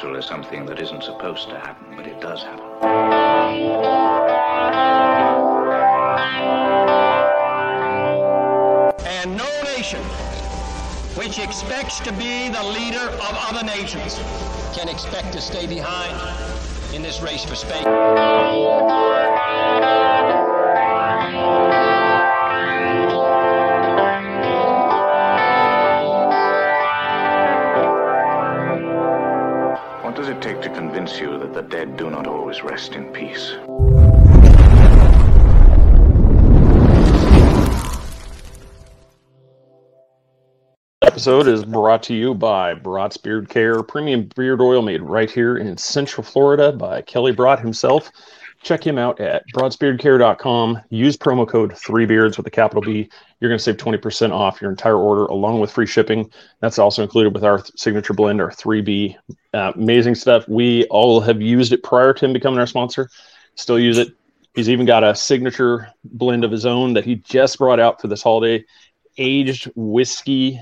supernatural is something that isn't supposed to happen, but it does happen. And no nation which expects to be the leader of other nations can expect to stay behind in this race for space. Dead do not always rest in peace? episode is brought to you by Brat's Beard Care, premium beard oil made right here in Central Florida by Kelly Brat himself. Check him out at broadsbeardcare.com. Use promo code 3beards with a capital B. You're going to save 20% off your entire order along with free shipping. That's also included with our signature blend, our 3B. Uh, amazing stuff. We all have used it prior to him becoming our sponsor. Still use it. He's even got a signature blend of his own that he just brought out for this holiday aged whiskey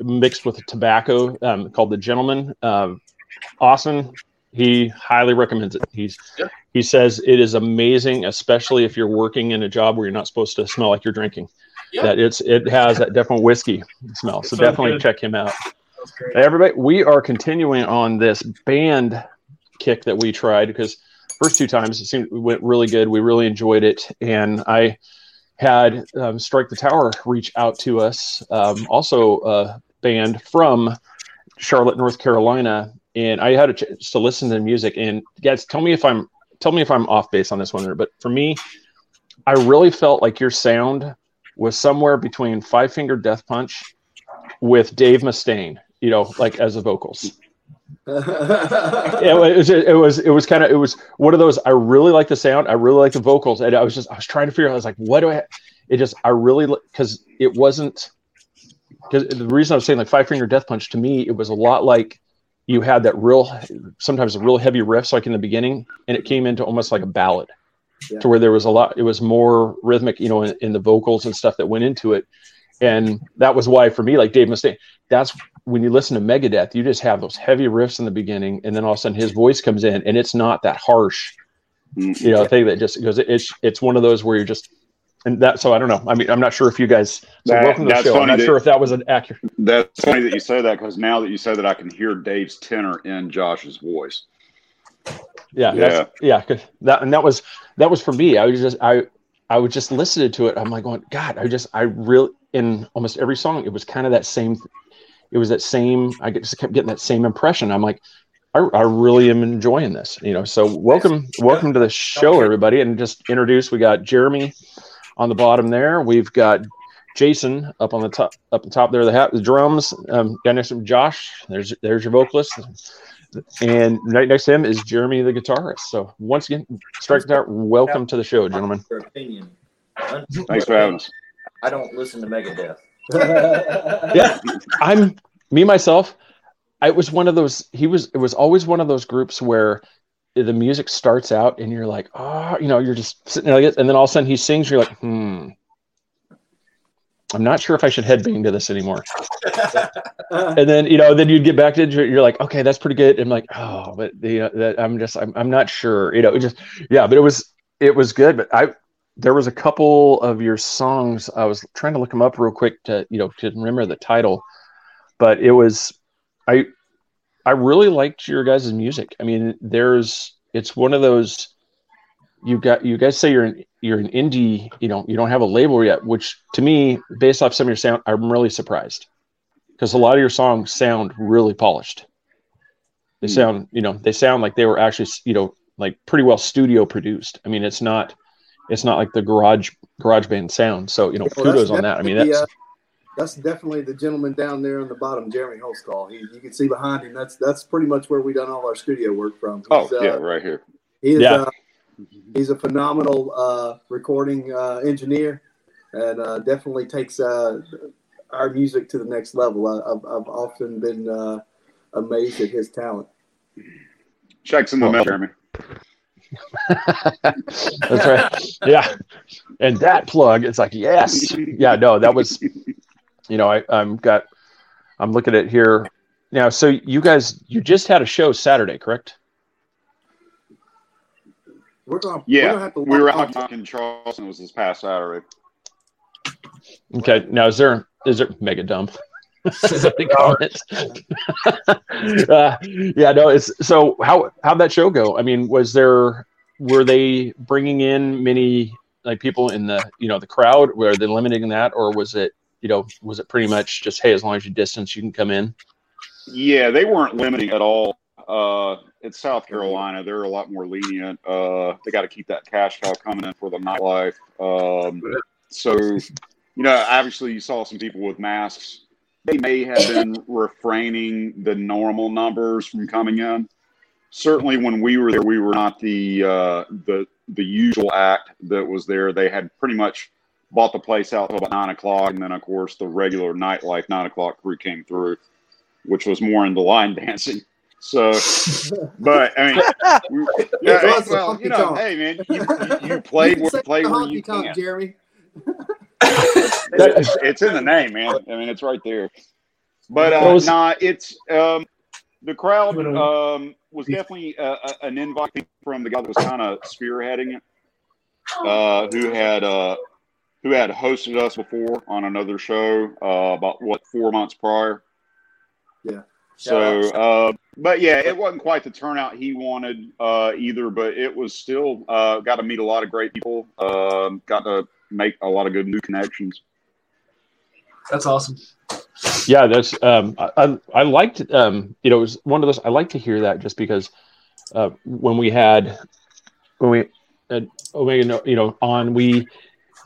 mixed with tobacco um, called the Gentleman. Uh, Austin, he highly recommends it. He's Yeah. he says it is amazing, especially if you're working in a job where you're not supposed to smell like you're drinking. Yeah. That it's it has that definite whiskey smell. So definitely good. check him out. Hey, everybody, we are continuing on this band kick that we tried because first two times it seemed it went really good. We really enjoyed it, and I had um, Strike the Tower reach out to us, um, also a band from Charlotte, North Carolina, and I had a chance to listen to the music. And guys, tell me if I'm tell me if I'm off base on this one, but for me, I really felt like your sound was somewhere between Five Finger Death Punch with Dave Mustaine, you know, like as the vocals. it was it was it was kind of it was one of those I really like the sound I really like the vocals and I was just I was trying to figure out I was like what do I it just I really because it wasn't because the reason I was saying like Five Finger Death Punch to me it was a lot like you had that real sometimes a real heavy riff like in the beginning and it came into almost like a ballad Yeah. to where there was a lot it was more rhythmic you know in, in the vocals and stuff that went into it. And that was why for me like Dave Mustaine that's when you listen to Megadeth you just have those heavy riffs in the beginning and then all of a sudden his voice comes in and it's not that harsh mm-hmm. you know thing that just goes it's it's one of those where you're just and that so I don't know. I mean I'm not sure if you guys so That- welcome to the that's show. I'm not that- sure if that was an accurate That's funny that you say that because now that you say that, I can hear Dave's tenor in Josh's voice. yeah Yeah. that's, yeah. 'cause that and that was that was for me. I was just i i would just listening to it. I'm like going god i just i really in almost every song it was kind of that same it was that same i just kept getting that same impression. I'm like I, I really am enjoying this you know? So welcome welcome to the show everybody. And just introduce we got jeremy on the bottom there we've got jason up on the top up the top there the hat the drums um got next to josh there's there's your vocalist and right next to him is Jeremy, the guitarist. So once again, Strike the Tower, welcome to the show, gentlemen. Opinion. Thanks for having us. I don't listen to Megadeth. Yeah, I'm me myself. I was one of those. He was. It was always one of those groups where the music starts out and you're like, oh, you know, you're just sitting there like this, and then all of a sudden he sings. You're like, hmm. I'm not sure if I should headbang to this anymore. and then you know, then you'd get back to it. You're like, okay, that's pretty good. I'm like, oh, but you know, that I'm just, I'm, I'm not sure. You know, it just, yeah, but it was, it was good. But I, there was a couple of your songs. I was trying to look them up real quick to, you know, to remember the title. But it was, I, I really liked your guys' music. I mean, there's, it's one of those. You got, you guys say you're an, you're an indie. You know, you don't have a label yet, which to me, based off some of your sound, I'm really surprised because a lot of your songs sound really polished. They Hmm. sound, you know, they sound like they were actually, you know, like pretty well studio produced. I mean, it's not, it's not like the garage garage band sound. So you know, Well, kudos on that. I mean, that's uh, that's definitely the gentleman down there on the bottom, Jeremy Holtzclaw. He, you can see behind him. That's that's pretty much where we done all our studio work from. Oh, He's, uh, yeah, right here. He is, Yeah. uh, he's a phenomenal uh, recording uh, engineer, and uh, definitely takes uh, our music to the next level. I, I've, I've often been uh, amazed at his talent. Checks in the mail, Jeremy. that's right. Yeah, and that plug, it's like yes, yeah, no, that was, you know, I I'm got, I'm looking at here. now, so you guys, you just had a show Saturday, correct? We're gonna. we're Yeah, gonna have to we were watch out in Charleston. It was this past Saturday. Okay. Now, is there is there mega dumb? Is that the comments? uh, yeah, no. It's so how how'd that show go? I mean, was there were they bringing in many like people in the you know the crowd? Were they limiting that, or was it you know was it pretty much just hey, as long as you distance, you can come in? Yeah, they weren't limiting at all. Uh, it's South Carolina. They're a lot more lenient. Uh, they got to keep that cash cow coming in for the nightlife. Um, so, you know, obviously you saw some people with masks. They may have been refraining the normal numbers from coming in. Certainly, when we were there, we were not the uh, the the usual act that was there. They had pretty much bought the place out till about nine o'clock, and then of course the regular nightlife nine o'clock crew came through, which was more into line dancing. So, but I mean, we, yeah, It well, you know, honky-tonk. hey man, you, you, you play You where play the where you honky can. Jeremy. It's, it's in the name, man. I mean, it's right there. But uh, Those- nah, it's um, the crowd um, was definitely uh, an invite from the guy that was kind of spearheading it, uh, who had uh, who had hosted us before on another show uh, about what four months prior. Yeah. So, uh, but yeah, it wasn't quite the turnout he wanted uh, either, but it was still uh, got to meet a lot of great people. Um, got to make a lot of good new connections. That's awesome. Yeah, that's um, I, I I liked um, you know it was one of those I like to hear that just because uh, when we had when we had Omega you know on we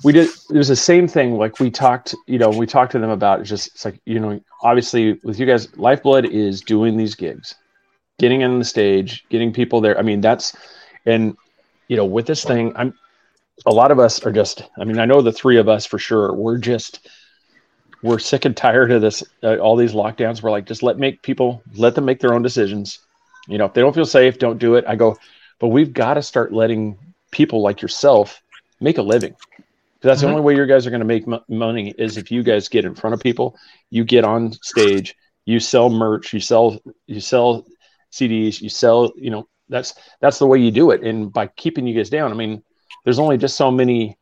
we did it was the same thing like we talked you know we talked to them about just it's like you know obviously with you guys lifeblood is doing these gigs getting on the stage getting people there. I mean that's and you know with this thing i'm a lot of us are just i mean i know the three of us for sure we're just we're sick and tired of this uh, all these lockdowns. We're like just let make people let them make their own decisions. You know if they don't feel safe don't do it. I go but we've got to start letting people like yourself make a living that's Mhm. the only way you guys are going to make mo- money is if you guys get in front of people you get on stage you sell merch you sell you sell cds you sell you know that's that's the way you do it and by keeping you guys down i mean there's only just so many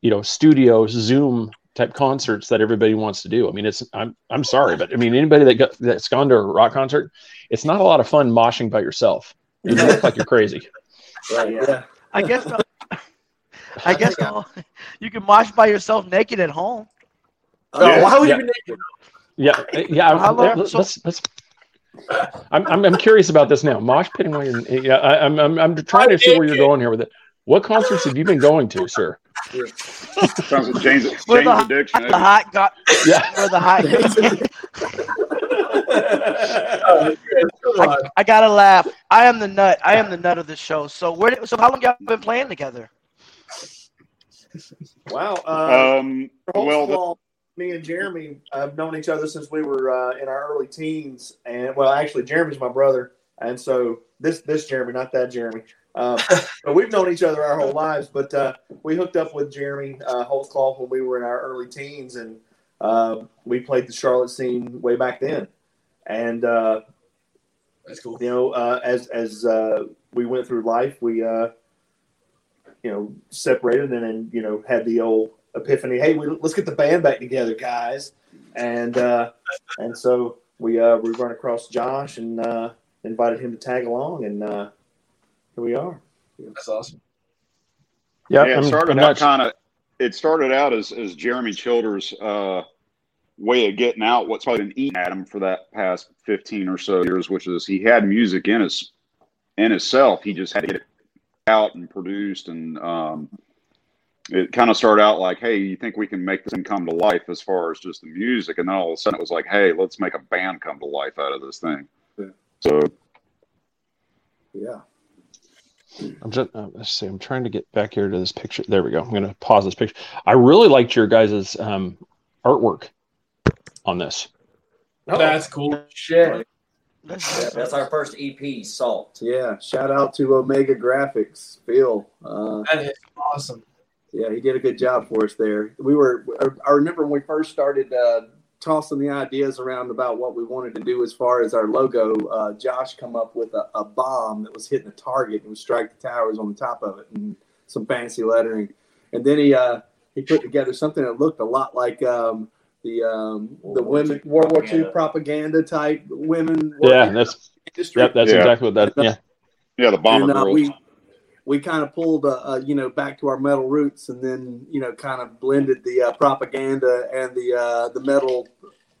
you know studios zoom type concerts that everybody wants to do i mean it's i'm i'm sorry but i mean anybody that got, that's gone to a rock concert it's not a lot of fun moshing by yourself you look like you're crazy Right. Yeah. I guess. I guess all, you can mosh by yourself naked at home. Oh, Yeah. why would Yeah. you be naked? yeah yeah How long- let's, so- let's, let's I'm, I'm, I'm curious about this now mosh pitting while you're yeah I, I'm, I'm i'm trying to see where you're going here with it what concerts have you been going to sir Sounds like James, James Where the- addiction. Eh? The hot got yeah where the hot. Come. I gotta laugh. I am the nut. I am the nut of the show. So where? So how long y'all been playing together? Wow. Uh, Um, Well, well, the, me and Jeremy have known each other since we were uh, in our early teens, and well, actually, Jeremy's my brother, and so this this Jeremy, not that Jeremy. Um, but we've known each other our whole lives. But uh, we hooked up with Jeremy uh, Holtzclaw when we were in our early teens, and uh, we played the Charlotte scene way back then. And uh, That's cool. you know, uh, as as uh, we went through life, we uh, you know separated and then you know had the old epiphany. Hey, we, let's get the band back together, guys. And uh, and so we uh, we run across Josh and uh, invited him to tag along, and uh, here we are. That's awesome. yeah, yeah, it started I'm out kind of. It started out as, as Jeremy Childers' uh, way of getting out what's probably been eating at him for that past fifteen or so years, which is he had music in his in himself. He just had to get it out and produced, and um, it kind of started out like, "Hey, you think we can make this thing come to life as far as just the music?" And then all of a sudden, it was like, "Hey, let's make a band come to life out of this thing." Yeah. So Yeah. I'm just uh, let's see. I'm trying to get back here to this picture. There we go. I'm going to pause this picture. I really liked your guys' um, artwork on this. That's cool. Shit. Yeah, that's our first EP, Salt. Yeah. Shout out to Omega Graphics, Phil. Uh, That is awesome. yeah, he did a good job for us there. We were. I remember when we first started uh, tossing the ideas around about what we wanted to do as far as our logo, uh, Josh come up with a, a bomb that was hitting a target and would strike the towers on the top of it and some fancy lettering. And then he uh, he put together something that looked a lot like um, the um, the women World War II propaganda type women. Yeah, that's industry. yep, that's Yeah. exactly what that. Yeah, Yeah, the bomber and, uh, girls. we we kind of pulled uh, uh, you know back to our metal roots and then you know kind of blended the uh, propaganda and the uh, the metal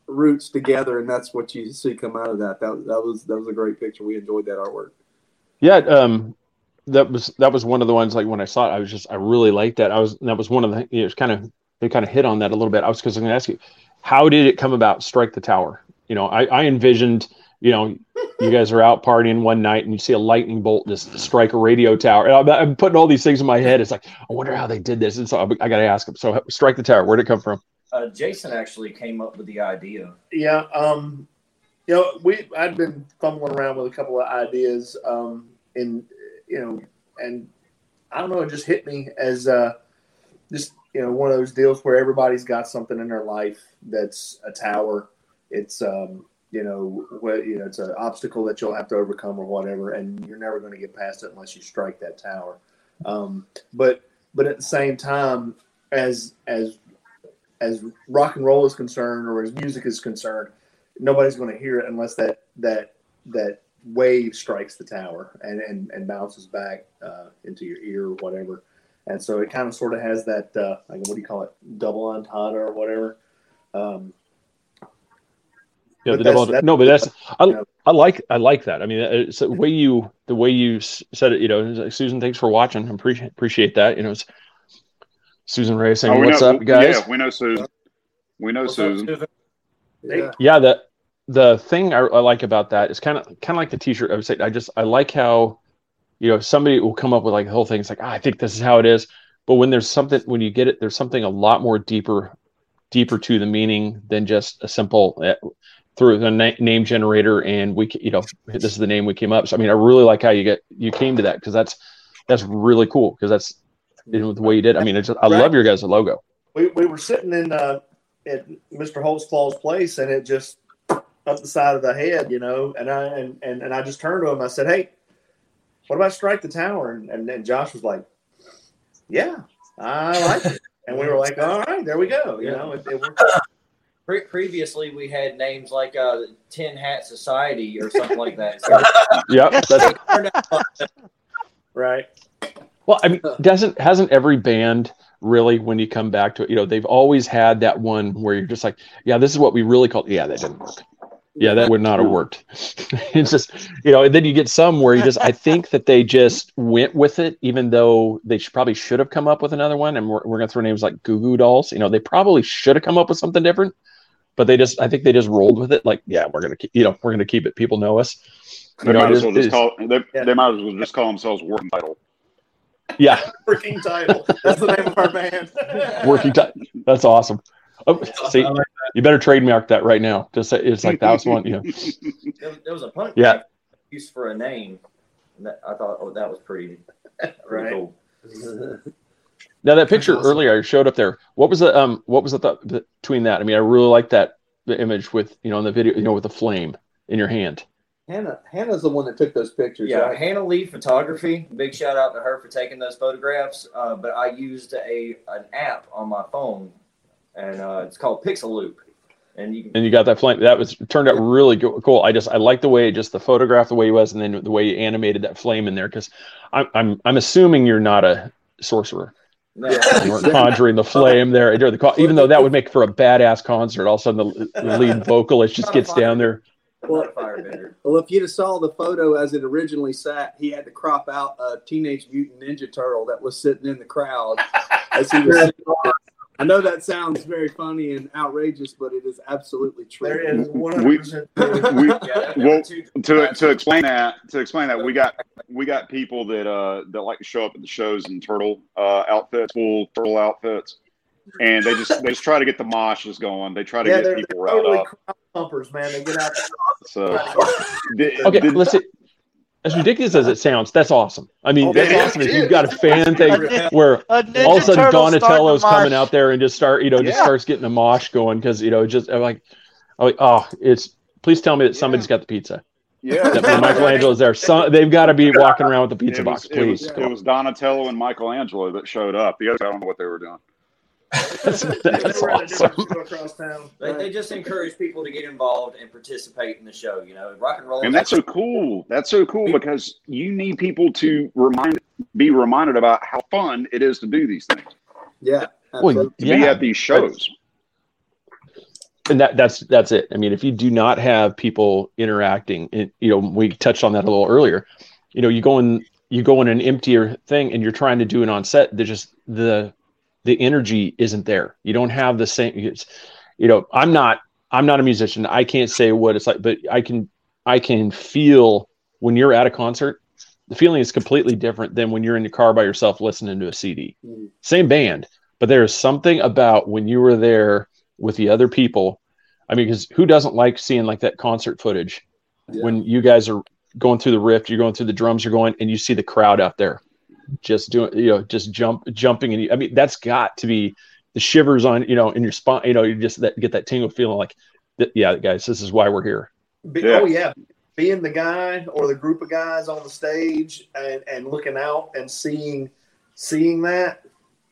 roots together and that's what you see come out of that that, that was that was a great picture we enjoyed that artwork yeah. Um, that was that was one of the ones like when I saw it, I was just I really liked that. I was that was one of the it was kind of they kind of hit on that a little bit. I was because I'm going to ask you, how did it come about? Strike the tower. You know, I, I envisioned you know you guys are out partying one night and you see a lightning bolt just strike a radio tower. And I'm, I'm putting all these things in my head. It's like I wonder how they did this, and so I, I got to ask them. So strike the tower. Where'd it come from? Uh, Jason actually came up with the idea. Yeah, um, you know, we I'd been fumbling around with a couple of ideas, um, in you know, and I don't know, it just hit me as uh, just you know one of those deals where everybody's got something in their life that's a tower. It's um, you know, what you know, it's an obstacle that you'll have to overcome or whatever, and you're never going to get past it unless you strike that tower. Um, but but at the same time, as as as rock and roll is concerned or as music is concerned, nobody's going to hear it unless that that that wave strikes the tower and and, and bounces back uh, into your ear or whatever. And so it kind of sort of has that uh, like what do you call it, double entendre or whatever. Um, Yeah, But the that's- double, that's- no, but that's I, you know. I like I like that. I mean, it's the way you the way you said it. You know, like, Susan, thanks for watching. I appreciate appreciate that. You know, it's Susan Ray saying, Oh, "What's know, up, guys?" Yeah, we know Susan. We know What's up, Susan. Susan? yeah Yeah, the the thing I, I like about that is kind of kind of like the T-shirt. I would say I just I like how you know somebody will come up with like the whole thing. It's like ah, I think this is how it is, but when there's something when you get it, there's something a lot more deeper deeper to the meaning than just a simple uh, through the na- name generator and we you know this is the name we came up. So I mean, I really like how you get you came to that because that's that's really cool because that's you know, the way you did. I mean, it's just, I love your guys' logo. we, we were sitting in uh, at Mr. Holtzclaw's place, and it just up the side of the head, you know. And I and, and, and I just turned to him. I said, "Hey, what about strike the tower?" And and, and Josh was like, "Yeah, I like it." And we were like, "All right, there we go." You know, it, it worked. Pre- previously, we had names like uh, Tin Hat Society or something like that. So Yep, that's right. Well, I mean, doesn't hasn't every band really, when you come back to it, you know, they've always had that one where you're just like, yeah, this is what we really call. Yeah, that didn't work. Yeah, that would not have worked. it's just, you know, and then you get some where you just, I think that they just went with it, even though they should, probably should have come up with another one. And we're, we're going to throw names like Goo Goo Dolls. You know, they probably should have come up with something different, but they just, I think they just rolled with it. Like, yeah, we're going to keep, you know, we're going to keep it. People know us. They You know, might as well just call they, Yeah. they might as well just call themselves working title. yeah, Working title. That's the name of our band. working Title. That's awesome. Oh, see, you better trademark that right now. Just say it's like that was one. You know, there, there was a punk Yeah. used for a name. And that, I thought, oh, that was pretty, pretty Right. cool. now that picture awesome. earlier I showed up there. What was the um? What was the thought between that? I mean, I really like that the image with you know in the video, you know, with the flame in your hand. hannah hannah's the one that took those pictures Yeah, right? Hannah Lee Photography. Big shout out to her for taking those photographs. Uh, but I used a an app on my phone, and uh, it's called Pixel Loop, and you can And you got that flame. That was turned out really go- cool. I just I like the way just the photograph the way he was, and then the way you animated that flame in there. Because I'm I'm I'm assuming you're not a sorcerer. no, You weren't conjuring the flame there during the co- even though that would make for a badass concert. All of a sudden, the, the lead vocalist just gets down there. not a firebender. Well, if you'd have saw the photo as it originally sat, he had to crop out a Teenage Mutant Ninja Turtle that was sitting in the crowd as he was. sitting there. I know that sounds very funny and outrageous, but it is absolutely true. There is one hundred percent. We, Yeah, there- there well, two- to to explain that to explain that we got we got people that uh that like to show up at the shows in turtle uh outfits, full turtle outfits, and they just they just try to get the moshes going. They try to Yeah, get they're, people they're riled totally up. crowd pumpers, man. They get out. So did, Okay, did, let's see. As ridiculous as it sounds, that's awesome. I mean, Oh, that's yeah, awesome. If you've got a fan thing where all of a sudden Turtle starting to Donatello's coming out there and just start, you know, just Yeah. starts getting a mosh going because you know, just I'm like, I'm like, oh, it's. Please tell me that somebody's got the pizza. Yeah, That Michelangelo's there, some, they've got to be walking around with the pizza it box, was, it was, please. it was Donatello and Michelangelo that showed up. The others, I don't know what they were doing. That's, They that's were at a awesome. across town. They, they just encourage people to get involved and participate in the show. You know, rock and roll. And that's so cool. That's so cool because you need people to remind, be reminded about how fun it is to do these things, Yeah. Well, absolutely. to be at these shows. and that that's that's it. I mean, if you do not have people interacting, and you know, we touched on that a little earlier. You know, you go in you go in an emptier thing, and you're trying to do it on set. There's just the the energy isn't there. You don't have the same. You know, I'm not I'm not a musician. I can't say what it's like, but I can I can feel when you're at a concert. The feeling is completely different than when you're in your car by yourself listening to a CD. Mhm. Same band, but there's something about when you were there with the other people. I mean, because who doesn't like seeing like that concert footage Yeah. when you guys are going through the rift, you're going through the drums, you're going, and you see the crowd out there just doing, you know, just jump, jumping. And you, I mean, that's got to be the shivers on, you know, in your spine, you know, you just that, get that tingle feeling like, yeah, guys, this is why we're here. Be, Yeah. Oh yeah, being the guy or the group of guys on the stage and, and looking out and seeing seeing that.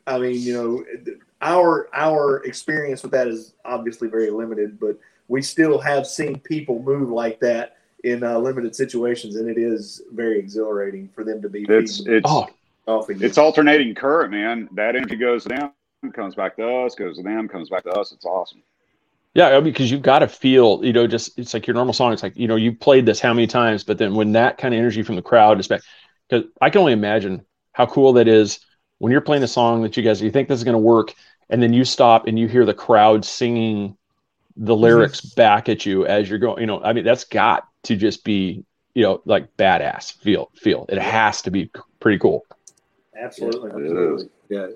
I mean, you know, our our experience with that is obviously very limited, but we still have seen people move like that in uh, limited situations, and it is very exhilarating for them to be It's feeding it's Oh, off of it's alternating current, man. That energy goes to them, comes back to us, goes to them, comes back to us. It's awesome. Yeah, I mean, because you've got to feel, you know, just it's like your normal song. It's like, you know, you played this how many times, but then when that kind of energy from the crowd is back, because I can only imagine how cool that is when you're playing a song that you guys you think this is going to work, and then you stop and you hear the crowd singing the lyrics back at you as you're going. You know, I mean, that's got to just be, you know, like badass feel feel. It has to be pretty cool. Absolutely. It is. Absolutely. Yeah.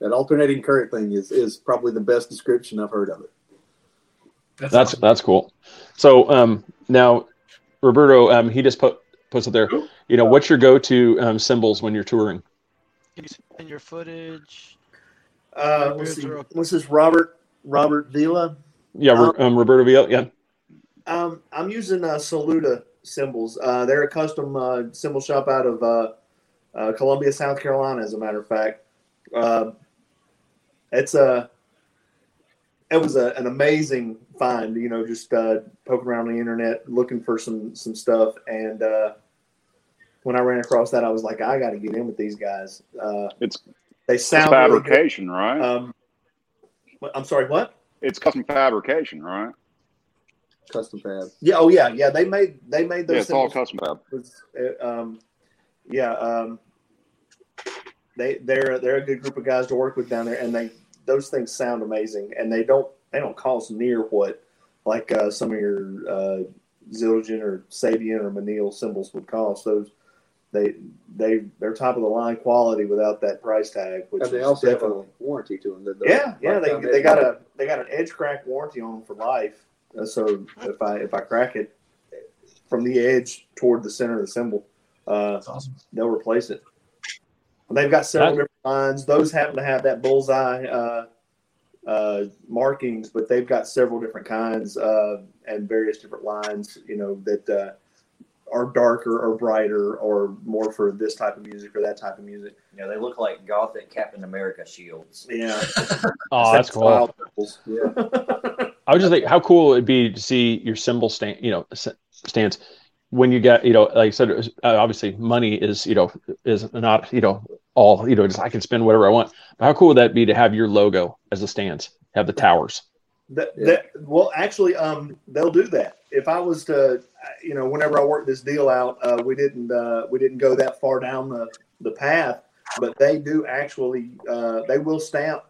That alternating current thing is, is probably the best description I've heard of it. That's, That's awesome. that's cool. So um, now, Roberto, um, he just put puts it there. You know, what's your go-to um, cymbals when you're touring? In your footage? Uh, let's see. What's this? Robert Robert Vila. Yeah, um, Roberto Villa. Yeah, Um, I'm using uh, Saluda cymbals. Uh, they're a custom uh, cymbal shop out of uh, Columbia, South Carolina. As a matter of fact, uh, it's a it was a, an amazing find. You know, just uh, poking around the internet looking for some some stuff, and uh, when I ran across that, I was like, I got to get in with these guys. Uh, It's they It's sound really fabrication, right? Um, what- I'm sorry, what? it's custom fabrication, right? Custom fab. Yeah, oh yeah, yeah. They made they made those Yeah, it's all custom fab. was uh, um, yeah um, they they're they're a good group of guys to work with down there and they those things sound amazing and they don't they don't cost near what like uh, some of your uh, Zildjian or Sabian or Meinl cymbals would cost those they they they're top of the line quality without that price tag which And they is also have a definitely warranty to them. yeah yeah they, they got a they got an edge crack warranty on them for life Uh, so if I if I crack it from the edge toward the center of the cymbal uh, That's awesome. they'll replace it. They've got several That- different lines. Those happen to have that bullseye uh, uh, markings, but they've got several different kinds uh, and various different lines. You know that uh, are darker or brighter or more for this type of music or that type of music. Yeah, they look like gothic Captain America shields. Yeah, oh, that's cool. Yeah. I was just think how cool it would be to see your cymbal stand, you know, s- stance when you get, you know, like I said, uh, obviously money is, you know, is not, you know, all, you know, just I can spend whatever I want. But how cool would that be to have your logo as a stance, have the towers? That, that well, actually, um, they'll do that. If I was to, you know, whenever I worked this deal out, uh, we didn't uh, we didn't go that far down the, the path, but they do actually uh, they will stamp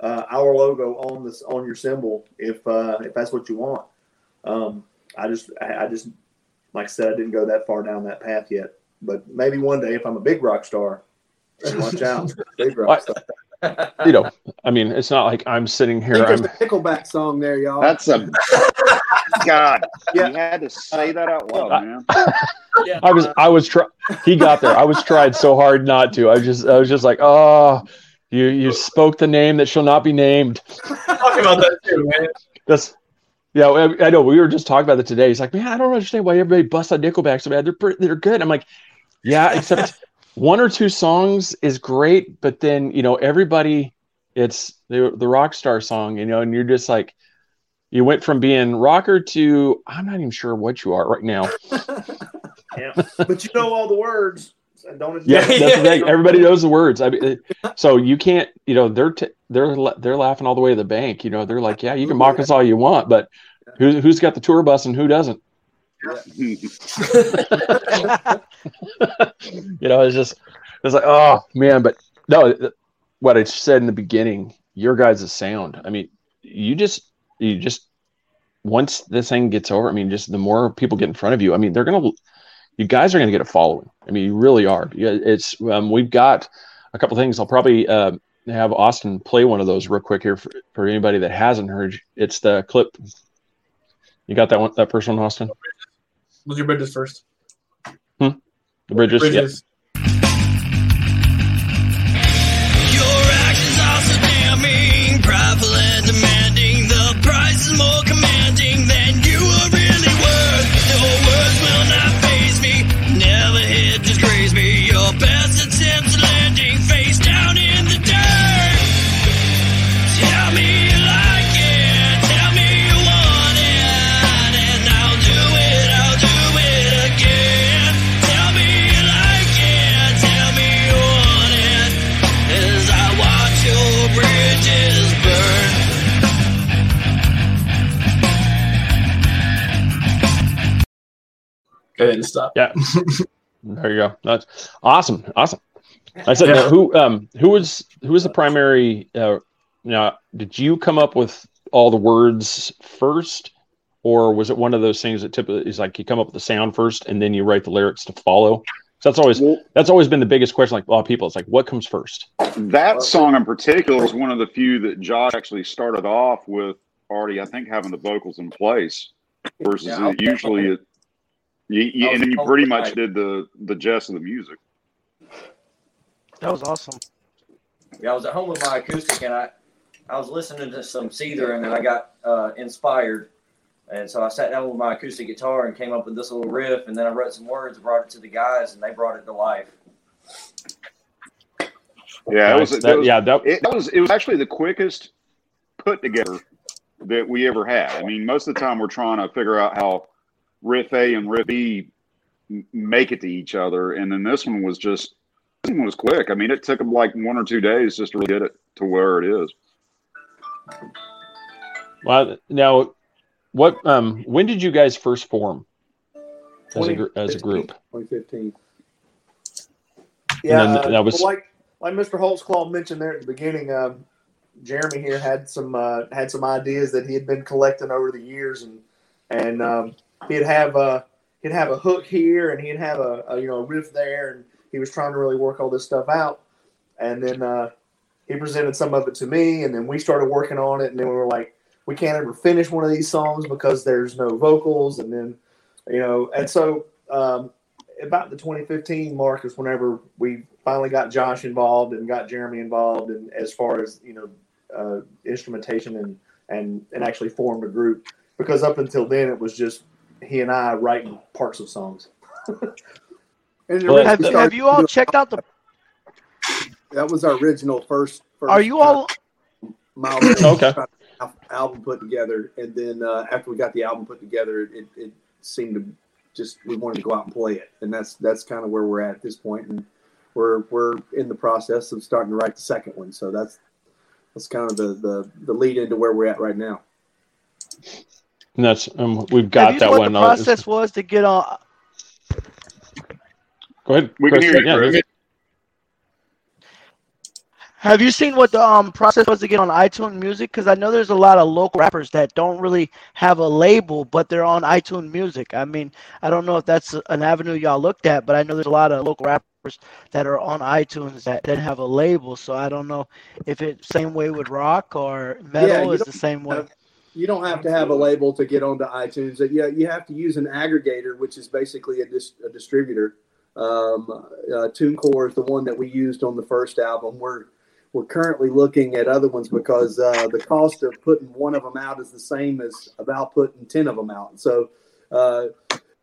uh, our logo on this on your cymbal if uh, if that's what you want. Um, I just I just like I said, I didn't go that far down that path yet, but maybe one day if I'm a big rock star, watch out, big rock star. you know, I mean, it's not like I'm sitting here. think I'm, there's a Nickelback song there, y'all. That's a God. Yeah. You had to say that out loud, man. Yeah. I was, I was try. He got there. I was tried so hard not to. I just, I was just like, oh, you, you spoke the name that shall not be named. Talking about that too, man. That's, yeah, I, I know. We were just talking about it today. He's like, man, I don't understand why everybody busts on Nickelback so bad. They're pretty, they're good. I'm like, yeah, except one or two songs is great, but then you know everybody, it's the the rock star song, you know, and you're just like, you went from being rocker to I'm not even sure what you are right now. Yeah. But you know all the words. So don't Yeah, that's the thing. Everybody knows the words. I mean, so you can't, you know, they're t- they're they're laughing all the way to the bank. You know, they're like, yeah, you can mock us all you want, but who, who's got the tour bus and who doesn't? you know, it's just it's like, oh man, but no, what I said in the beginning, your guys' are sound. I mean, you just you just once this thing gets over, I mean, just the more people get in front of you, I mean, they're gonna you guys are gonna get a following. I mean, you really are. Yeah, It's um, we've got a couple things. I'll probably uh, have Austin play one of those real quick here for, for anybody that hasn't heard. It's the clip. You got that one, that first one, Austin? Was your bridges first? Hmm? The bridges. yeah. Bridges. Go ahead and stop. Yeah. there you go. That's awesome. Awesome. I said, Yeah. now, who um who was who was the primary? Uh, now, did you come up with all the words first, or was it one of those things that typically is like you come up with the sound first and then you write the lyrics to follow? So that's always Well, that's always been the biggest question. Like a lot of people, it's like what comes first? that song in particular is one of the few that Josh actually started off with already, I think, having the vocals in place versus Yeah, usually it, you, you, and then you pretty much I- did the the gist of the music. That was awesome. Yeah, I was at home with my acoustic and I, I was listening to some Seether and then I got uh, inspired. And so I sat down with my acoustic guitar and came up with this little riff. And then I wrote some words, and brought it to the guys, and they brought it to life. Yeah, it was, That- that was yeah, that, it was it was actually the quickest put together that we ever had. I mean, most of the time we're trying to figure out how riff A and riff B m- make it to each other, and then this one was just this one was quick. I mean, it took them like one or two days just to really get it to where it is. well, now, what um when did you guys first form as a gr- as a group? 2015. Yeah, And then uh, that was- well, like like Mr. Holtzclaw mentioned there at the beginning. Um, Jeremy here had some uh, had some ideas that he had been collecting over the years, and and um, he'd have a he'd have a hook here, and he'd have a, a you know a riff there, and he was trying to really work all this stuff out. And then uh, he presented some of it to me, and then we started working on it, and then we were like, we can't ever finish one of these songs because there's no vocals, and then you know, and so um, about the 2015 mark is whenever we finally got Josh involved and got Jeremy involved, and as far as you know, uh, instrumentation and and and actually formed a group. Because up until then, it was just he and I writing parts of songs. And Well, Have, started have you all checked out the? That was our original first. first Are you all? Miles Okay. al- album put together, and then uh, after we got the album put together, it, it seemed to just we wanted to go out and play it, and that's that's kind of where we're at at this point, and we're we're in the process of starting to write the second one. So that's that's kind of the the, the lead into where we're at right now. And that's um, we've Have got you that know what one. the uh, process was to get on? Go ahead. We can hear you, Yeah, Have you seen what the um process was to get on iTunes Music? Because I know there's a lot of local rappers that don't really have a label, but they're on iTunes Music. I mean, I don't know if that's an avenue y'all looked at, but I know there's a lot of local rappers that are on iTunes that, that have a label. So I don't know if it's same way with rock or metal you is the same way. You don't have to have a label to get onto iTunes. Yeah, you have to use an aggregator, which is basically a, dis- a distributor. Um, uh, TuneCore is the one that we used on the first album. We're we're currently looking at other ones because uh, the cost of putting one of them out is the same as about putting ten of them out. So uh,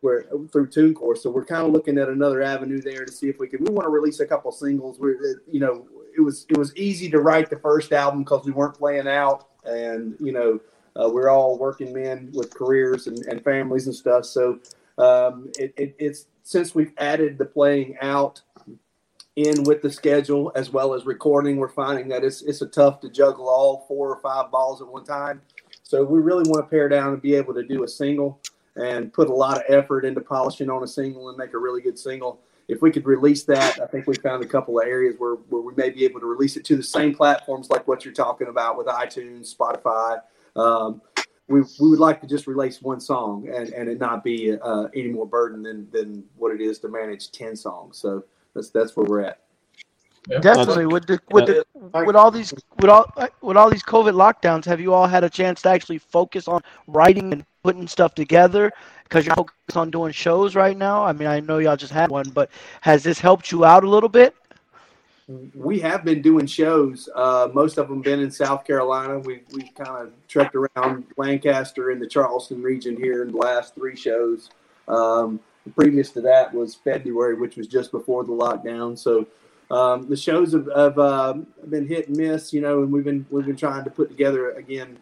we're through TuneCore, so we're kind of looking at another avenue there to see if we can. We want to release a couple singles. We're uh, you know it was it was easy to write the first album because we weren't playing out, and you know uh, we're all working men with careers and, and families and stuff. So um, it, it, it's since we've added the playing out in with the schedule as well as recording, we're finding that it's it's a tough to juggle all four or five balls at one time. So we really want to pare down and be able to do a single and put a lot of effort into polishing on a single and make a really good single. If we could release that, I think we found a couple of areas where, where we may be able to release it to the same platforms like what you're talking about with iTunes, Spotify. Um, we, we would like to just release one song and, and it not be uh, any more burden than, than what it is to manage 10 songs. So that's, that's where we're at. Definitely with the with the with all these with all with all these COVID lockdowns, have you all had a chance to actually focus on writing and putting stuff together? Because you're focused on doing shows right now. I mean, I know y'all just had one, but has this helped you out a little bit? We have been doing shows. Uh, most of them been in South Carolina. We we kind of trekked around Lancaster and the Charleston region here in the last three shows. Um, previous to that was February, which was just before the lockdown. So um, the shows have, have uh, been hit and miss, you know, and we've been we've been trying to put together again.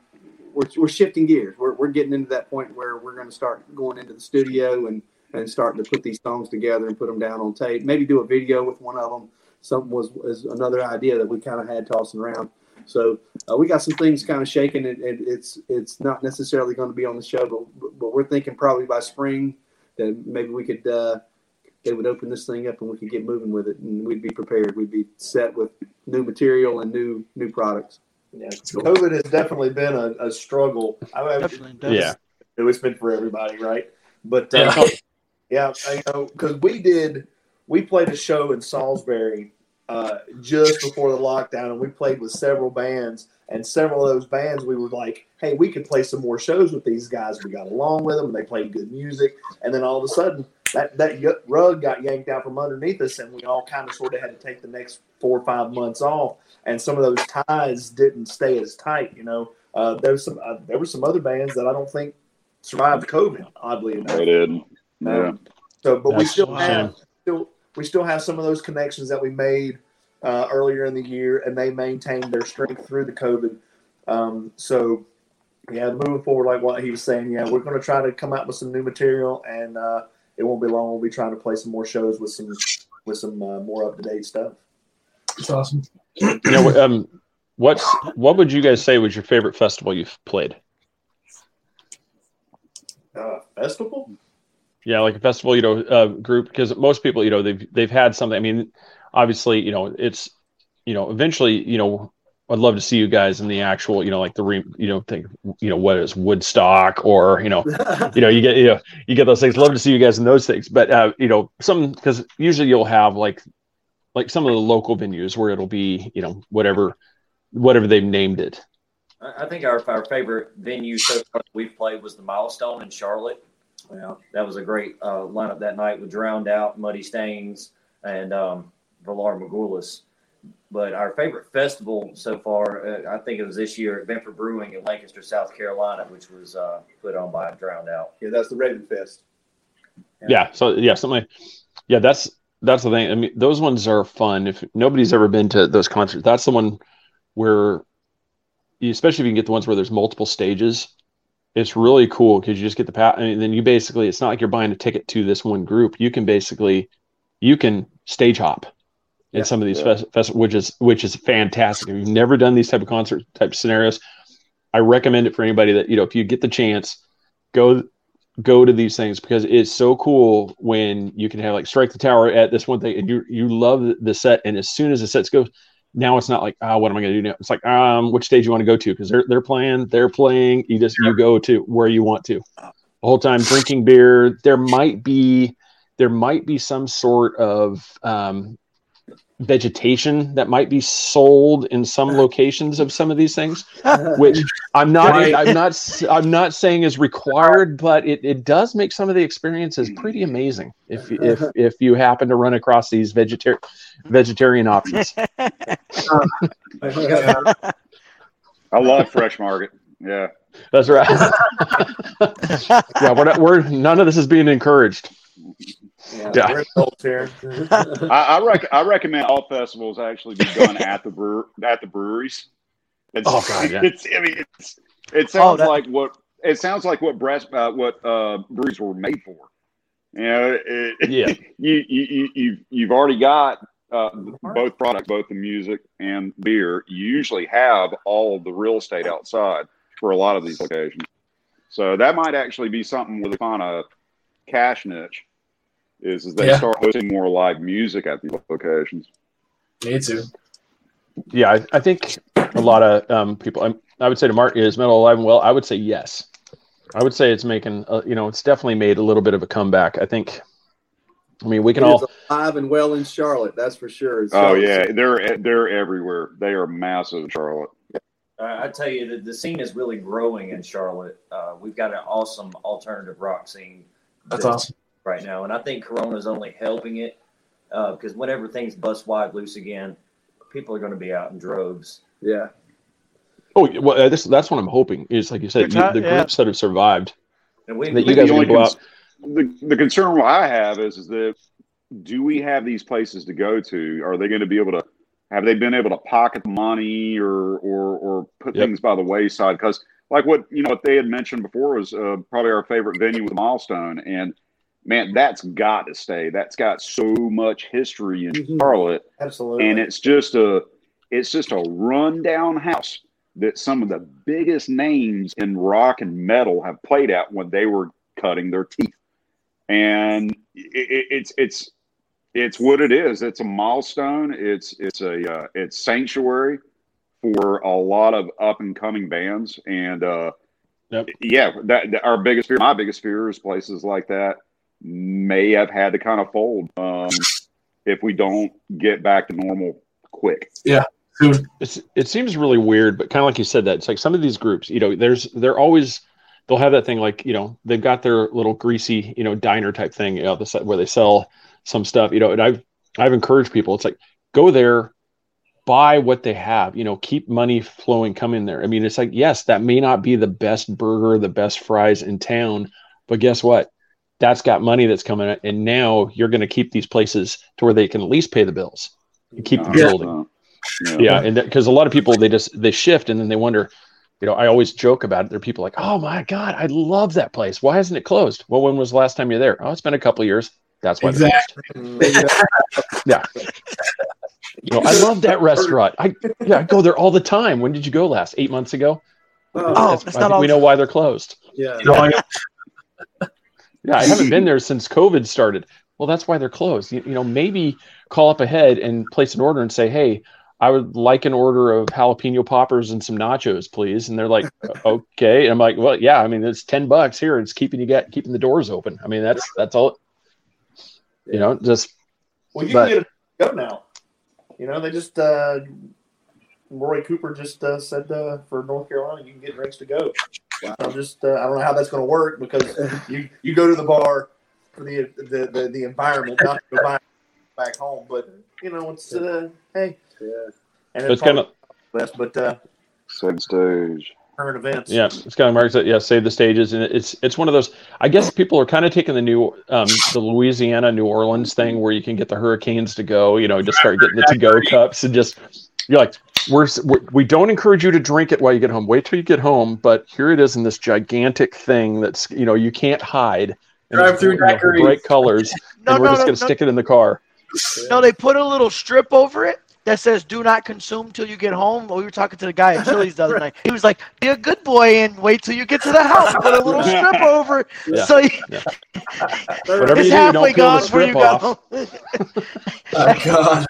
We're, we're shifting gears. We're, we're getting into that point where we're going to start going into the studio and and starting to put these songs together and put them down on tape. Maybe do a video with one of them something was, was another idea that we kind of had tossing around. So uh, we got some things kind of shaking, and, and it's it's not necessarily going to be on the show, but but we're thinking probably by spring that maybe we could uh, they would open this thing up and we could get moving with it, and we'd be prepared. We'd be set with new material and new new products. Yeah, COVID has definitely been a, a struggle. I mean, Definitely, Yeah. it's been for everybody, right? But uh, yeah, I know because we did. We played a show in Salisbury uh, just before the lockdown, and we played with several bands. And several of those bands, we were like, "Hey, we could play some more shows with these guys." We got along with them, and they played good music. And then all of a sudden, that that rug got yanked out from underneath us, and we all kind of sort of had to take the next four or five months off. And some of those ties didn't stay as tight. You know, uh, there was some uh, there were some other bands that I don't think survived COVID. Oddly enough, They did. Yeah. um, so, but we still a have still we still have some of those connections that we made uh, earlier in the year, and they maintained their strength through the COVID. Um, so, yeah, moving forward, like what he was saying, yeah, we're going to try to come out with some new material, and uh, it won't be long. We'll be trying to play some more shows with some with some uh, more up to date stuff. It's awesome. You know, um, what's what would you guys say was your favorite festival you've played? Uh, festival? Yeah, like a festival, you know, uh, group because most people, you know, they've they've had something. I mean, obviously, you know, it's you know, eventually, you know, I'd love to see you guys in the actual, you know, like the re, you know, think, you know, what is Woodstock or you know, you know, you get you know, you get those things. Love to see you guys in those things, but uh, you know, some because usually you'll have like like some of the local venues where it'll be, you know, whatever whatever they've named it. I I think our, our favorite venue so far that we've played was the Milestone in Charlotte. Yeah, that was a great uh, lineup that night with Drowned Out, Muddy Stains, and um, Valar Morghulis. But our favorite festival so far, uh, I think it was this year at Benford Brewing in Lancaster, South Carolina, which was uh, put on by Drowned Out. Yeah, that's the Raven Fest. yeah so yeah something yeah that's that's the thing i mean those ones are fun if nobody's ever been to those concerts that's the one where especially if you can get the ones where there's multiple stages it's really cool because you just get the pat and then you basically it's not like you're buying a ticket to this one group you can basically you can stage hop in Yeah. some of these Yeah. fest, fest which is which is fantastic if you've never done these type of concert type scenarios i recommend it for anybody that you know if you get the chance go go to these things because it's so cool when you can have like strike the tower at this one thing and you you love the- the set and as soon as the sets go now it's not like ah what am i going to do now? It's like um which stage you want to go to because they're they're playing they're playing you just you go to where you want to. The whole time drinking beer there might be there might be some sort of um, vegetation that might be sold in some locations of some of these things, which I'm not Right. I'm not i'm not saying is required, but it, it does make some of the experiences pretty amazing if if if you happen to run across these vegetarian vegetarian options. I love Fresh Market. Yeah. That's right. yeah, we're, not, we're none of this is being encouraged. Yeah. We're adults here. I, I, rec- I recommend all festivals actually be done at the brewer at the breweries. It's, Oh, God, yeah. it's I mean it's it sounds that- like what it sounds like what breast uh, what uh, breweries were made for. You know, it, Yeah. you you you you've, you've already got uh, both products, both the music and beer. You usually have all of the real estate outside for a lot of these locations. So that might actually be something where they find a cash niche. Is, is they Yeah. start hosting more live music at these locations. Me too. Yeah, I, I think a lot of um, people. I'm, I would say to Mark is metal alive and well. I would say yes. I would say it's making. Uh, you know, it's definitely made a little bit of a comeback. I think. I mean, we can It is all. alive and well in Charlotte. That's for sure. Oh Charlotte's- yeah, they're they're everywhere. They are massive in Charlotte. Uh, I tell you, the, the scene is really growing in Charlotte. Uh, we've got an awesome alternative rock scene That's that- awesome. Right now, and I think Corona is only helping it because whenever things bust wide loose again, people are going to be out in droves. Yeah. Oh well, uh, this, that's what I'm hoping. Is like you said, Good the time, yeah. groups that have survived. And we, That you guys the only go cons- the, the concern I have is is that do we have these places to go to? Are they going to be able to? Have they been able to pocket the money or or or put Yep. things by the wayside? Because like what you know what they had mentioned before was uh, probably our favorite venue with Milestone, and man, that's got to stay. That's got so much history in Mhm. Charlotte Absolutely. and it's just a it's just a rundown house that some of the biggest names in rock and metal have played at when they were cutting their teeth and it, it, it's it's it's what it is it's a milestone it's it's a uh, it's sanctuary for a lot of up and coming bands and uh Yep. yeah that, that- our biggest fear my biggest fear is places like that may have had to kind of fold um if we don't get back to normal quick. Yeah. It's, it seems really weird, but kind of like you said that it's like some of these groups, you know, there's they're always they'll have that thing like you know they've got their little greasy you know diner type thing you know the site where they sell some stuff you know and I've I've encouraged people it's like go there buy what they have you know keep money flowing come in there. I mean it's like yes that may not be the best burger the best fries in town but guess what that's got money that's coming in and now you're going to keep these places to where they can at least pay the bills and keep the Uh, building. Uh, yeah. yeah and because a lot of people they just they shift and then they wonder you know i always joke about it. There are people like oh my god i love that place. Why hasn't it closed? Well when was the last time you're there? Oh it's been a couple of years. That's why they're Exactly. closed. you know i love that restaurant. I yeah i go there all the time. When did you go last? Eight months ago? Oh, That's- that's I not think all- we know why they're closed. Yeah. You know, I- yeah i haven't been there since covid started well that's why they're closed you, you know maybe call up ahead and place an order and say hey I would like an order of jalapeno poppers and some nachos, please. And they're like, okay. And I'm like, well, yeah. I mean, it's ten bucks here. It's keeping you get keeping the doors open. I mean, that's that's all. You know, just Well, you But- can get a go now. You know, they just uh, Roy Cooper just uh, said uh, for North Carolina, you can get drinks to go. I'm just uh, I don't know how that's going to work because you you go to the bar for the the the, the environment, not to go buy back home. But you know, it's uh, hey, Yeah. and it's kind of best, but uh, Same stage. current events. yeah. It's kind of Mark said, yeah. Save the stages, and it's it's one of those. I guess people are kind of taking the new um, the Louisiana New Orleans thing where you can get the Hurricanes to go. You know, just start getting the to go cups and just you're like. We're, we're, we don't encourage you to drink it while you get home. Wait till you get home. But here it is in this gigantic thing that's you know you can't hide. And it's, Drive-through you know, daiquiris. bright colors, No, and we're no, just no, gonna no. stick it in the car. No, they put a little strip over it that says "Do not consume till you get home." We were talking to the guy at Chili's the other night. He was like, "Be a good boy and wait till you get to the house. Put a little strip over, it Yeah. so you, Whatever it's you do, halfway don't gone before you strip got off. Oh, God.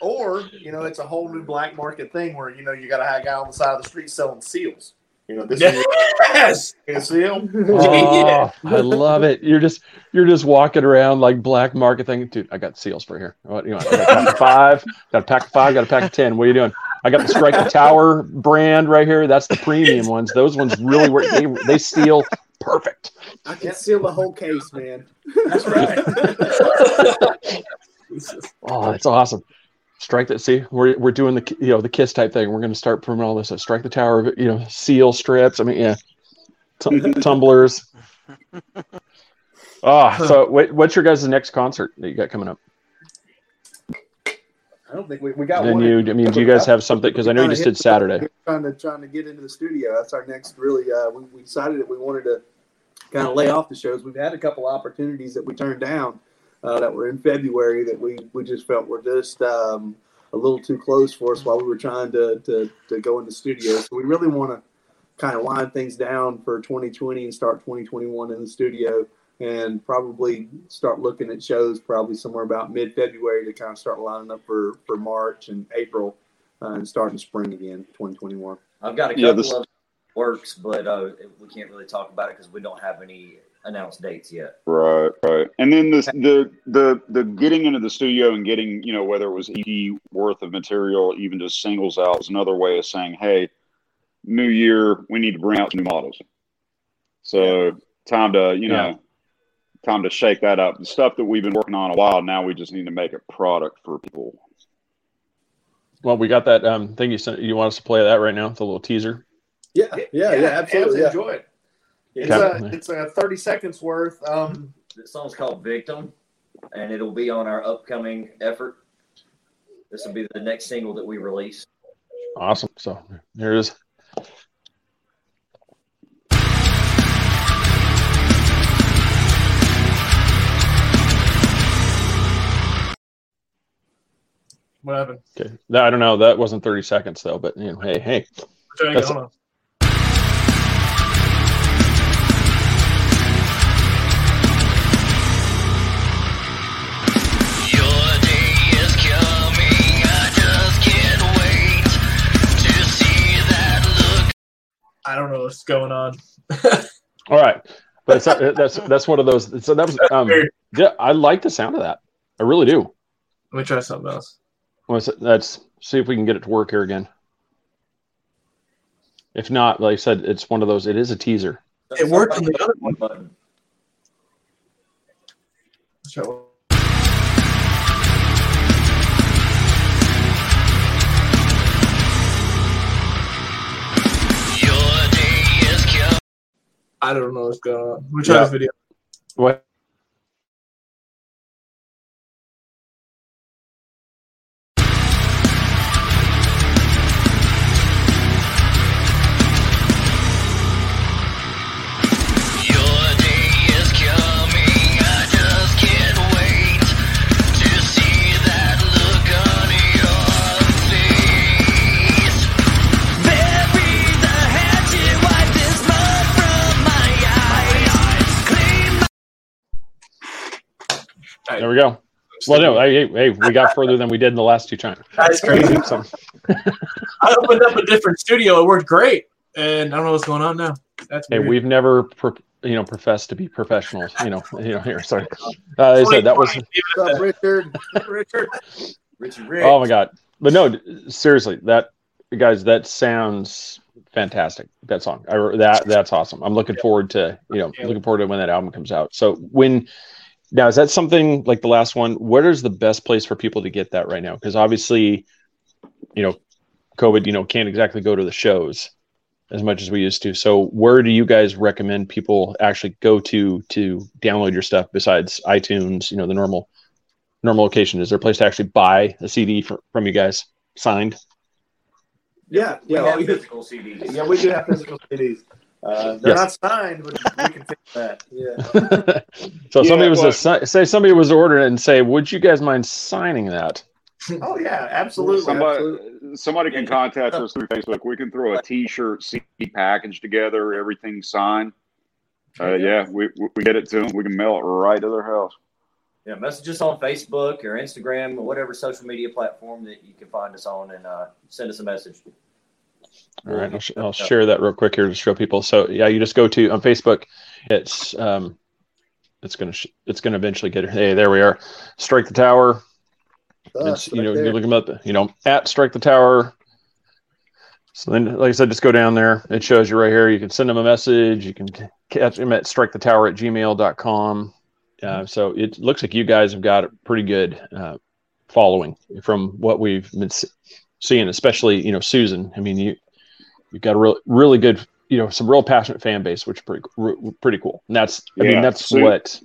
Or you know, it's a whole new black market thing where you know you got a guy on the side of the street selling seals. You know, this is Yes. your seal. Oh, I love it. You're just you're just walking around like black market thing. Dude, I got seals for here. What you want? I got a pack of five, got a pack of five, got a pack of ten. What are you doing? I got the Strike the Tower brand right here. That's the premium ones. Those ones really work. They they seal perfect. I can seal the whole case, man. That's right. Oh, that's awesome. Strike that. See, we're we're doing the you know the kiss type thing. We're going to start promoting all this. stuff. Strike the tower. Of you know, seal strips. I mean, yeah, Tum- tumblers. Oh, so wait, what's your guys' next concert that you got coming up? I don't think we, we got Then one. you, I mean, do you guys have something? Because I know you just hit did Saturday. Trying to trying to get into the studio. That's our next really. Uh, we, we decided that we wanted to kind of lay off the shows. We've had a couple opportunities that we turned down uh, that were in February that we we just felt were just um, a little too close for us while we were trying to to, to go in the studio. So we really want to kind of line things down for 2020 and start 2021 in the studio and probably start looking at shows probably somewhere about mid February to kind of start lining up for for March and April uh, and starting spring again 2021. I've got a couple Yeah, this- of works, but uh, we can't really talk about it because we don't have any announced dates yet. Right, right. And then this, the the the getting into the studio and getting you know whether it was EP worth of material, even just singles out, is another way of saying, hey, new year, we need to bring out new models. So time to you know, Yeah. time to shake that up. The stuff that we've been working on a while now, we just need to make a product for people. Well, we got that um, thing you sent. You want us to play that right now? The little teaser. Yeah, yeah, yeah, absolutely. Yeah. Enjoy it. It's Okay. a it's a thirty seconds worth. Um, This song's called Victim, and it'll be on our upcoming effort. This will be the next single that we release. Awesome. So there it is. What happened? Okay. I don't know. That wasn't 30 seconds though, but you know, hey, hey. Trying to get That's- I don't know what's going on. All right. But it's, that's that's one of those. So that was um yeah, I like the sound of that. I really do. Let me try something else. Let's let's see if we can get it to work here again. If not, like I said, it's one of those. It is a teaser. It worked on the other one button. I don't know what's going on. Let me try Yeah. this video. What? Clean There we go. Well, no, hey, hey, hey, we got further than we did in the last two times. That's crazy. So, I opened up a different studio. It worked great, and I don't know what's going on now. That's hey, weird. we've never, pro- you know, professed to be professionals. You know, you know. Here, sorry. Uh, I said that was. What's up, Richard? Richard. Richie Rich. Oh my god! But no, seriously, that guys, that sounds fantastic. That song, I, that that's awesome. I'm looking forward to you know looking forward to when that album comes out. So when now is that something like the last one? Where is the best place for people to get that right now? Because obviously, you know, COVID, you know, can't exactly go to the shows as much as we used to. So where do you guys recommend people actually go to to download your stuff besides iTunes? You know, the normal normal location. Is there a place to actually buy a CD from, from you guys signed? Yeah, We yeah, have yeah. physical CDs. Yeah, we do have physical CDs. Uh, they're Yes. not signed, but we can fix that. yeah. so Yeah, somebody was well- to si- say somebody was to order it and say, "Would you guys mind signing that?" Oh yeah, absolutely. Somebody, somebody can contact us through Facebook. We can throw a T-shirt CD package together, everything signed. Uh, yeah, we we get it to them. We can mail it right to their house. Yeah, message us on Facebook or Instagram or whatever social media platform that you can find us on and uh, send us a message. All right, I'll, sh- I'll share that real quick here to show people. So yeah, you just go to on Facebook. It's um, it's gonna sh- it's gonna eventually get. Hey, there we are. Strike the tower. Us, It's, you know, right you there. look them up. You know, at strike the tower. So then, like I said, just go down there. It shows you right here. You can send them a message. You can catch them at strike the tower at gmail.com. Uh, so it looks like you guys have got a pretty good uh, following from what we've been seeing, especially you know Susan. I mean, you you've got a real really good you know some real passionate fan base, which is pretty pretty cool. And that's I mean that's Su- what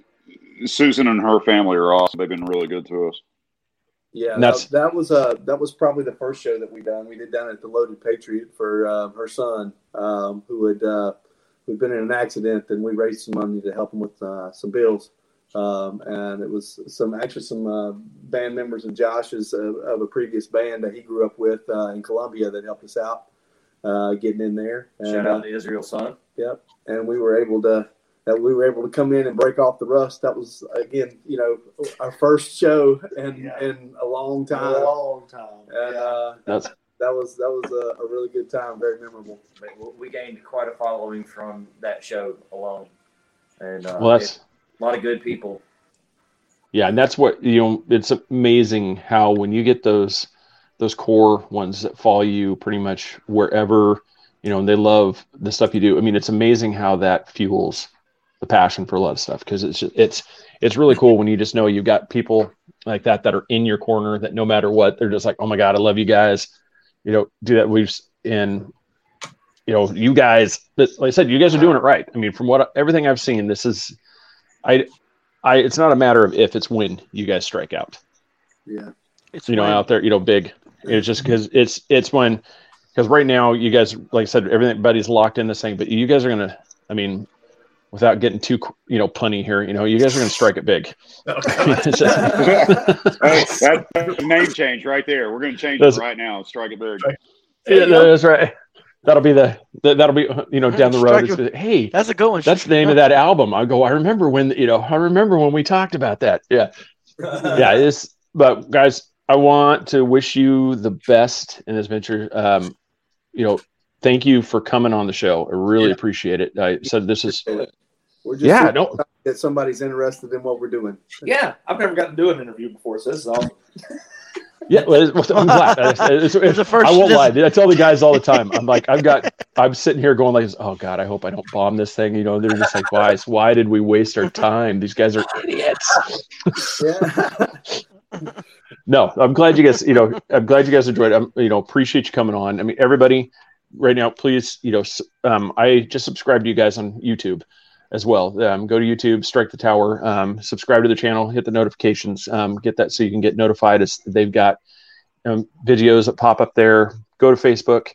Susan and her family are awesome. They've been really good to us. Yeah, that's- that, that was uh that was probably the first show that we done. We did down at the Loaded Patriot for uh, her son, um, who had uh, who'd been in an accident, and we raised some money to help him with uh, some bills. Um, and it was some actually some uh, band members of Josh's uh, of a previous band that he grew up with uh, in Columbia that helped us out uh, getting in there. And, Shout uh, out to Israel Son. Yep. And we were able to that we were able to come in and break off the rust. That was again, you know, our first show in Yeah. in a long A time. long time. And Yeah. uh, that's that was that was a, a really good time, very memorable. We gained quite a following from that show alone, and uh, well that's a lot of good people. Yeah, and that's what you know. It's amazing how when you get those those core ones that follow you pretty much wherever you know, and they love the stuff you do. I mean, it's amazing how that fuels the passion for a lot of stuff because it's just, it's it's really cool when you just know you've got people like that that are in your corner that no matter what they're just like, oh my god, I love you guys. You know, do that. We've in you know, you guys. But like I said, you guys are doing it right. I mean, from what everything I've seen, this is I I, it's not a matter of if, it's when you guys strike out. Yeah. It's You know, when- out there, you know, big. It's just because it's it's when because right now you guys, like I said, everything everybody's locked in this thing, but you guys are gonna. I mean, without getting too you know punny here, you know, you guys are gonna strike it big. Oh, it's just- Hey, that, that's a name change right there. We're going to change That's- it right now. Strike it big. yeah, that's right. That'll be the that- that'll be you know down the road. Strike It's, hey, That's a good one. that's the name of that album. I go. I remember when you know. I remember when we talked about that. Yeah. yeah it's but guys i want to wish you the best in this venture. Um you know thank you for coming on the show. I really Yeah. appreciate it. I said this is We're just yeah super no that somebody's interested in what we're doing. Yeah, I've never gotten to do an interview before, so this is awesome. yeah well, it's- i'm glad. It's- it's- It's the first- i won't this- lie. I tell the guys all the time i'm like i've got i'm sitting here going like oh god i hope i don't bomb this thing. You know they're just like why why did we waste our time? These guys are idiots. Yeah. No, I'm glad you guys, you know, I'm glad you guys enjoyed. I'm, you know, appreciate you coming on. I mean, everybody right now, please, you know, um, I just subscribe to you guys on YouTube as well. Um, go to YouTube, strike the tower, um, subscribe to the channel, hit the notifications, um, get that so you can get notified as they've got um, videos that pop up there. Go to Facebook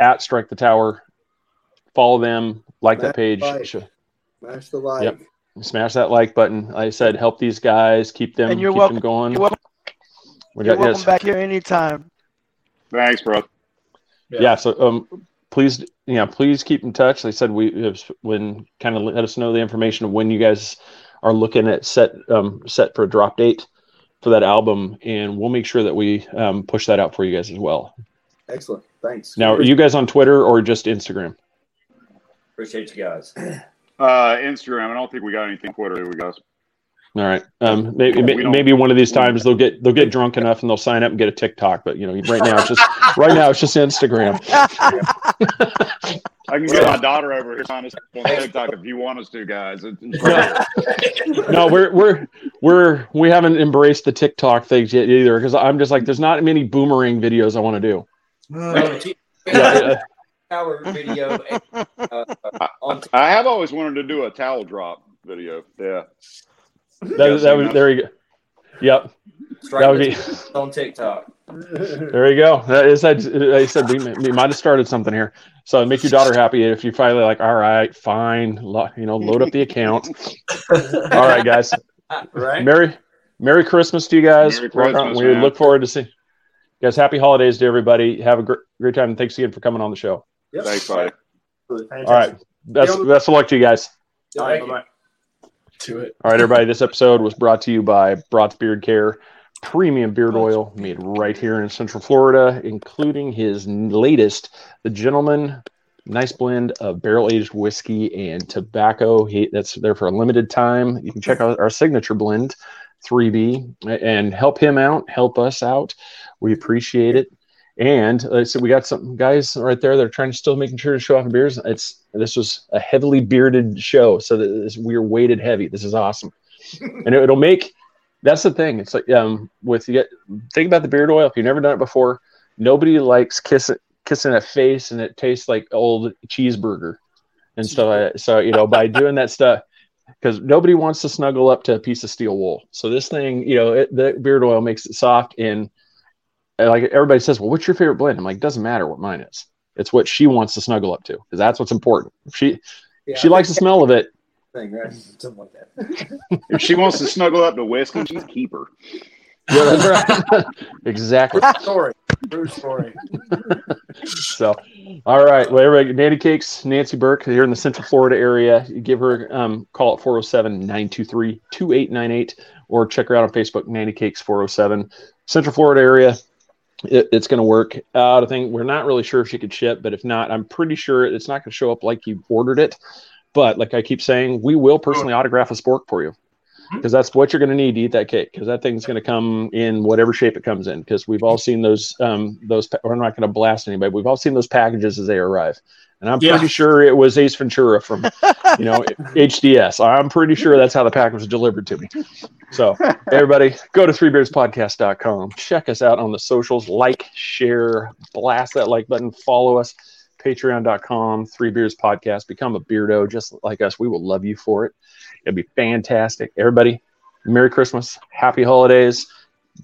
at strike the tower, follow them, like that page, Like. Smash the like. Yep. smash that like button. Like I said, help these guys, keep them, And you're keep welcome- them going. You're welcome, We you're got- welcome yes. back here anytime. Thanks, bro. yeah. Yeah. so um please yeah please keep in touch like i said we if- when kind of let us know the information of when you guys are looking at set um set for a drop date for that album and we'll make sure that we um, push that out for you guys as well Excellent. Thanks. now are you guys on twitter or just instagram Appreciate you guys. Uh, Instagram. I don't think we got anything Twitter, do we guys? All right um maybe We maybe one of these times they'll get they'll get drunk enough and they'll sign up and get a tiktok but you know right now it's just right now it's just instagram I can get my daughter over here on us on TikTok if you want us to, guys. It's, it's right here. no we're we're we're we haven't embraced the tiktok things yet either because i'm just like there's not many boomerang videos i want to do No, T- yeah, Power video uh, on I have always wanted to do a towel drop video. Yeah. That, that was there you go. Yep, strike that would be. on TikTok. There you go. That is, I I said we, we might have started something here. So make your daughter happy if you finally like. All right, fine. Lo, you know, load up the account. All right, guys. Right? Merry Merry Christmas to you guys. Merry uh, Christmas, we man. look forward to seeing. Guys, happy holidays to everybody. Have a great, great time. And thanks again for coming on the show. Yep. Thanks, buddy. Fantastic. All right. Best, best of luck to you guys. All right, bye-bye. To it. All right, everybody. This episode was brought to you by Brott's Beard Care, premium beard oil made right here in Central Florida, including his latest, the Gentleman Nice blend of barrel aged whiskey and tobacco. He, that's there for a limited time. You can check out our signature blend, 3B, and help him out, help us out. We appreciate it. And uh, so we got some guys right there that are trying to still making sure to show off beers. It's this was a heavily bearded show, so this, we're weighted heavy. This is awesome, and it, will make. That's the thing. It's like um with you get think about the beard oil. If you've never done it before, nobody likes kissing kissing a face and it tastes like old cheeseburger and stuff. Like that. So you know by doing that stuff because nobody wants to snuggle up to a piece of steel wool. So this thing, you know, it, the beard oil makes it soft and like everybody says, well, what's your favorite blend? I'm like, doesn't matter what mine is. It's what she wants to snuggle up to because that's what's important. If she yeah, she likes the smell of it. Thing, right? Something like that. if she wants to snuggle up to whiskey, she's keeper. Yeah, that's right. exactly. True story. True story. so, all right. Well, everybody, Nanny Cakes, Nancy Burke here in the Central Florida area. You give her um, call at 407 923 2898 or check her out on Facebook, Nanny Cakes 407. Central Florida area. It, it's going to work out. I think we're not really sure if she could ship, but if not, I'm pretty sure it's not going to show up like you ordered it. But like I keep saying, we will personally autograph a spork for you because that's what you're going to need to eat that cake because that thing's going to come in whatever shape it comes in because we've all seen those um those we're not going to blast anybody we've all seen those packages as they arrive and i'm yeah. pretty sure it was ace ventura from you know hds i'm pretty sure that's how the package was delivered to me. So everybody go to threebeardspodcast.com check us out on the socials. Like share blast that like button. Follow us. Patreon.com three beards podcast become a beardo just like us. We will love you for it. It'll be fantastic. Everybody, Merry Christmas, Happy Holidays.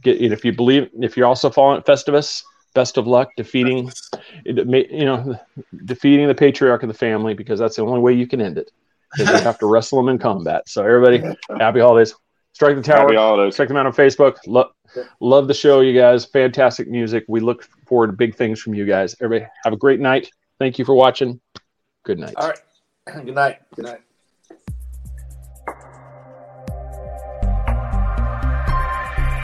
Get if you believe if you're also following Festivus, best of luck defeating, you know, defeating the patriarch of the family because that's the only way you can end it. you have to wrestle them in combat. So everybody, Happy Holidays. Strike the tower. Check them out on Facebook. Lo- love the show, you guys. Fantastic music. We look forward to big things from you guys. Everybody, have a great night. Thank you for watching. Good night. All right. Good night. Good night.